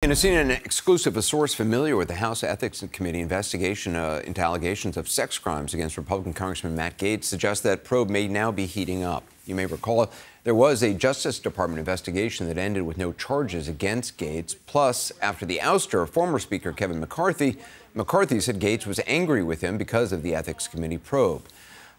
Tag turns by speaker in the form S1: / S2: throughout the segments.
S1: In a CNN exclusive, a source familiar with the House Ethics Committee investigation uh, into allegations of sex crimes against Republican Congressman Matt Gaetz suggests that probe may now be heating up. You may recall there was a Justice Department investigation that ended with no charges against Gaetz. Plus, after the ouster of former Speaker Kevin McCarthy, McCarthy said Gaetz was angry with him because of the Ethics Committee probe.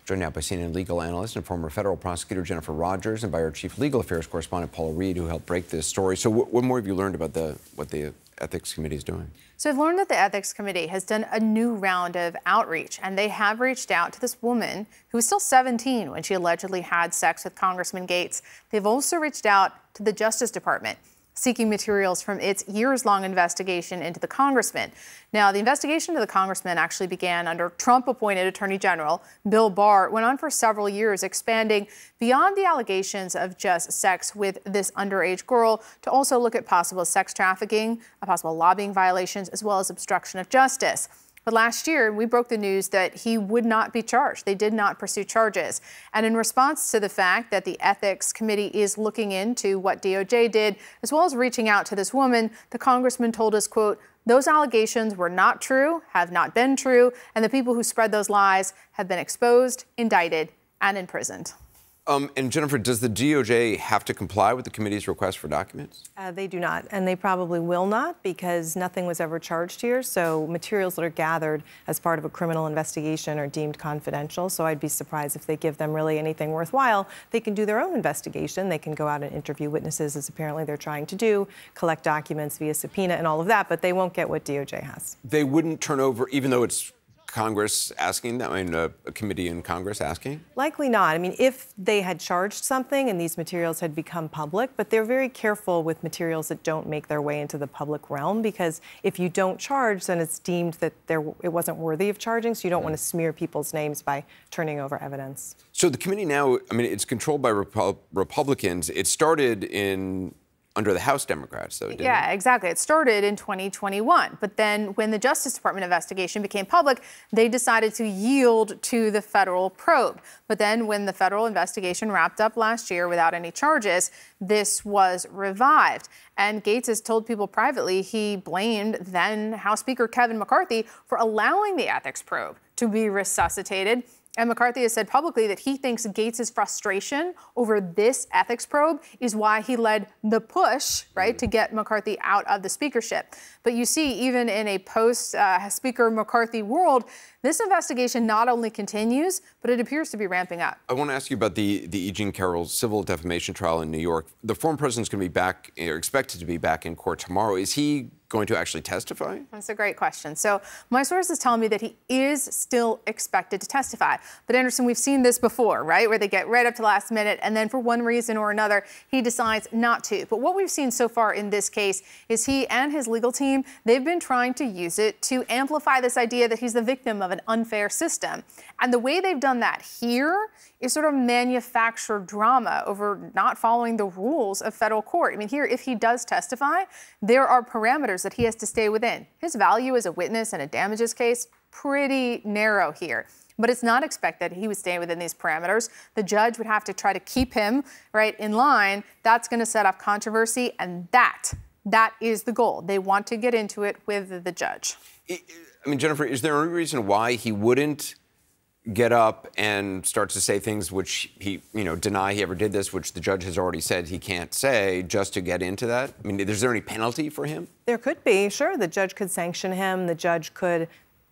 S1: Joined now by CNN legal analyst and former federal prosecutor Jennifer Rogers and by our chief legal affairs correspondent Paula Reid, who helped break this story. So, what more have you learned about the what the ethics committee is doing?
S2: So I've learned that the ethics committee has done a new round of outreach, and they have reached out to this woman who was still 17 when she allegedly had sex with Congressman Gaetz. They've also reached out to the Justice Department seeking materials from its years long investigation into the congressman. Now, the investigation into the congressman actually began under Trump appointed Attorney General Bill Barr. Went on for several years, expanding beyond the allegations of just sex with this underage girl to also look at possible sex trafficking, uh, possible lobbying violations, as well as obstruction of justice. But last year, we broke the news that he would not be charged. They did not pursue charges. And in response to the fact that the Ethics Committee is looking into what DOJ did, as well as reaching out to this woman, the congressman told us, quote, those allegations were not true, have not been true, and the people who spread those lies have been exposed, indicted, and imprisoned.
S1: Um, and Jennifer, does the DOJ have to comply with the committee's request for documents?
S3: Uh, they do not, and they probably will not because nothing was ever charged here. So materials that are gathered as part of a criminal investigation are deemed confidential. So I'd be surprised if they give them really anything worthwhile. They can do their own investigation. They can go out and interview witnesses, as apparently they're trying to do, collect documents via subpoena and all of that, but they won't get what DOJ has.
S1: They wouldn't turn over, even though it's Congress asking that? I mean, a, a, committee in Congress asking?
S3: Likely not. I mean, if they had charged something and these materials had become public, but they're very careful with materials that don't make their way into the public realm because if you don't charge, then it's deemed that there, it wasn't worthy of charging, so you don't mm. want to smear people's names by turning over evidence.
S1: So the committee now, I mean, it's controlled by Repu Republicans. It started in under the House Democrats, though,
S2: yeah,
S1: it?
S2: exactly. It started in 2021. But then when the Justice Department investigation became public, they decided to yield to the federal probe. But then when the federal investigation wrapped up last year without any charges, this was revived. And Gaetz has told people privately he blamed then House Speaker Kevin McCarthy for allowing the ethics probe to be resuscitated. And McCarthy has said publicly that he thinks Gaetz' frustration over this ethics probe is why he led the push, right, to get McCarthy out of the speakership. But you see, even in a post uh, Speaker McCarthy world, this investigation not only continues, but it appears to be ramping up.
S1: I want to ask you about the, the E. Jean Carroll civil defamation trial in New York. The former president's going to be back, or expected to be back in court tomorrow. Is he going to actually testify?
S2: That's a great question. So my sources tell me that he is still expected to testify. But Anderson, we've seen this before, right? Where they get right up to the last minute and then for one reason or another, he decides not to. But what we've seen so far in this case is he and his legal team, they've been trying to use it to amplify this idea that he's the victim of an unfair system. And the way they've done that here is sort of manufactured drama over not following the rules of federal court. I mean, here, if he does testify, there are parameters that he has to stay within. His value as a witness in a damages case, pretty narrow here but it's not expected he would stay within these parameters. The judge would have to try to keep him right in line. That's going to set off controversy, and that that is the goal. They want to get into it with the judge.
S1: I mean, Jennifer, is there any reason why he wouldn't get up and start to say things which he, you know, deny he ever did this, which the judge has already said he can't say, just to get into that? I mean, is there any penalty for him?
S3: There could be, sure. The judge could sanction him. The judge could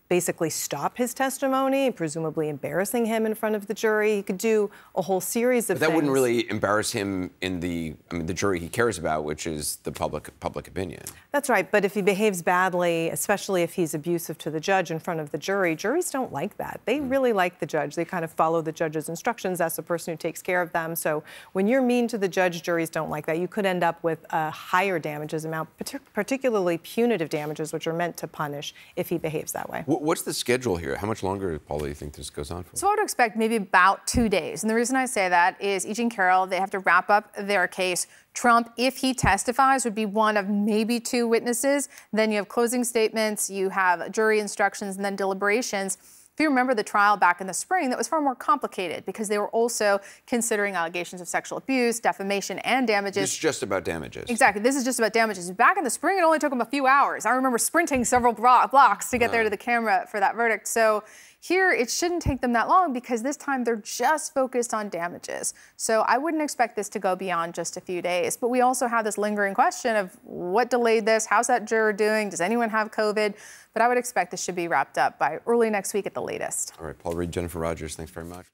S3: basically stop his testimony, presumably embarrassing him in front of the jury. He could do a whole series of
S1: but that
S3: things.
S1: wouldn't really embarrass him in the I mean the jury he cares about, which is the public public opinion.
S3: That's right, but if he behaves badly, especially if he's abusive to the judge in front of the jury, juries don't like that. They mm. really like the judge. They kind of follow the judge's instructions. That's the person who takes care of them. So when you're mean to the judge, juries don't like that. You could end up with a higher damages amount, particularly punitive damages, which are meant to punish if he behaves that way.
S1: What's the schedule here? How much longer, Paul, do you think this goes on for?
S2: So I would expect maybe about two days. And the reason I say that is E. Jean Carroll, they have to wrap up their case. Trump, if he testifies, would be one of maybe two witnesses. Then you have closing statements, you have jury instructions, and then deliberations. If you remember the trial back in the spring, that was far more complicated because they were also considering allegations of sexual abuse, defamation, and damages.
S1: It's just about damages.
S2: Exactly. This is just about damages. Back in the spring, it only took them a few hours. I remember sprinting several blocks to get there uh-huh. to the camera for that verdict. So here, it shouldn't take them that long because this time they're just focused on damages. So I wouldn't expect this to go beyond just a few days. But we also have this lingering question of what delayed this? How's that juror doing? Does anyone have COVID? But I would expect this should be wrapped up by early next week at the latest.
S1: All right, Paul Reid, Jennifer Rogers, thanks very much.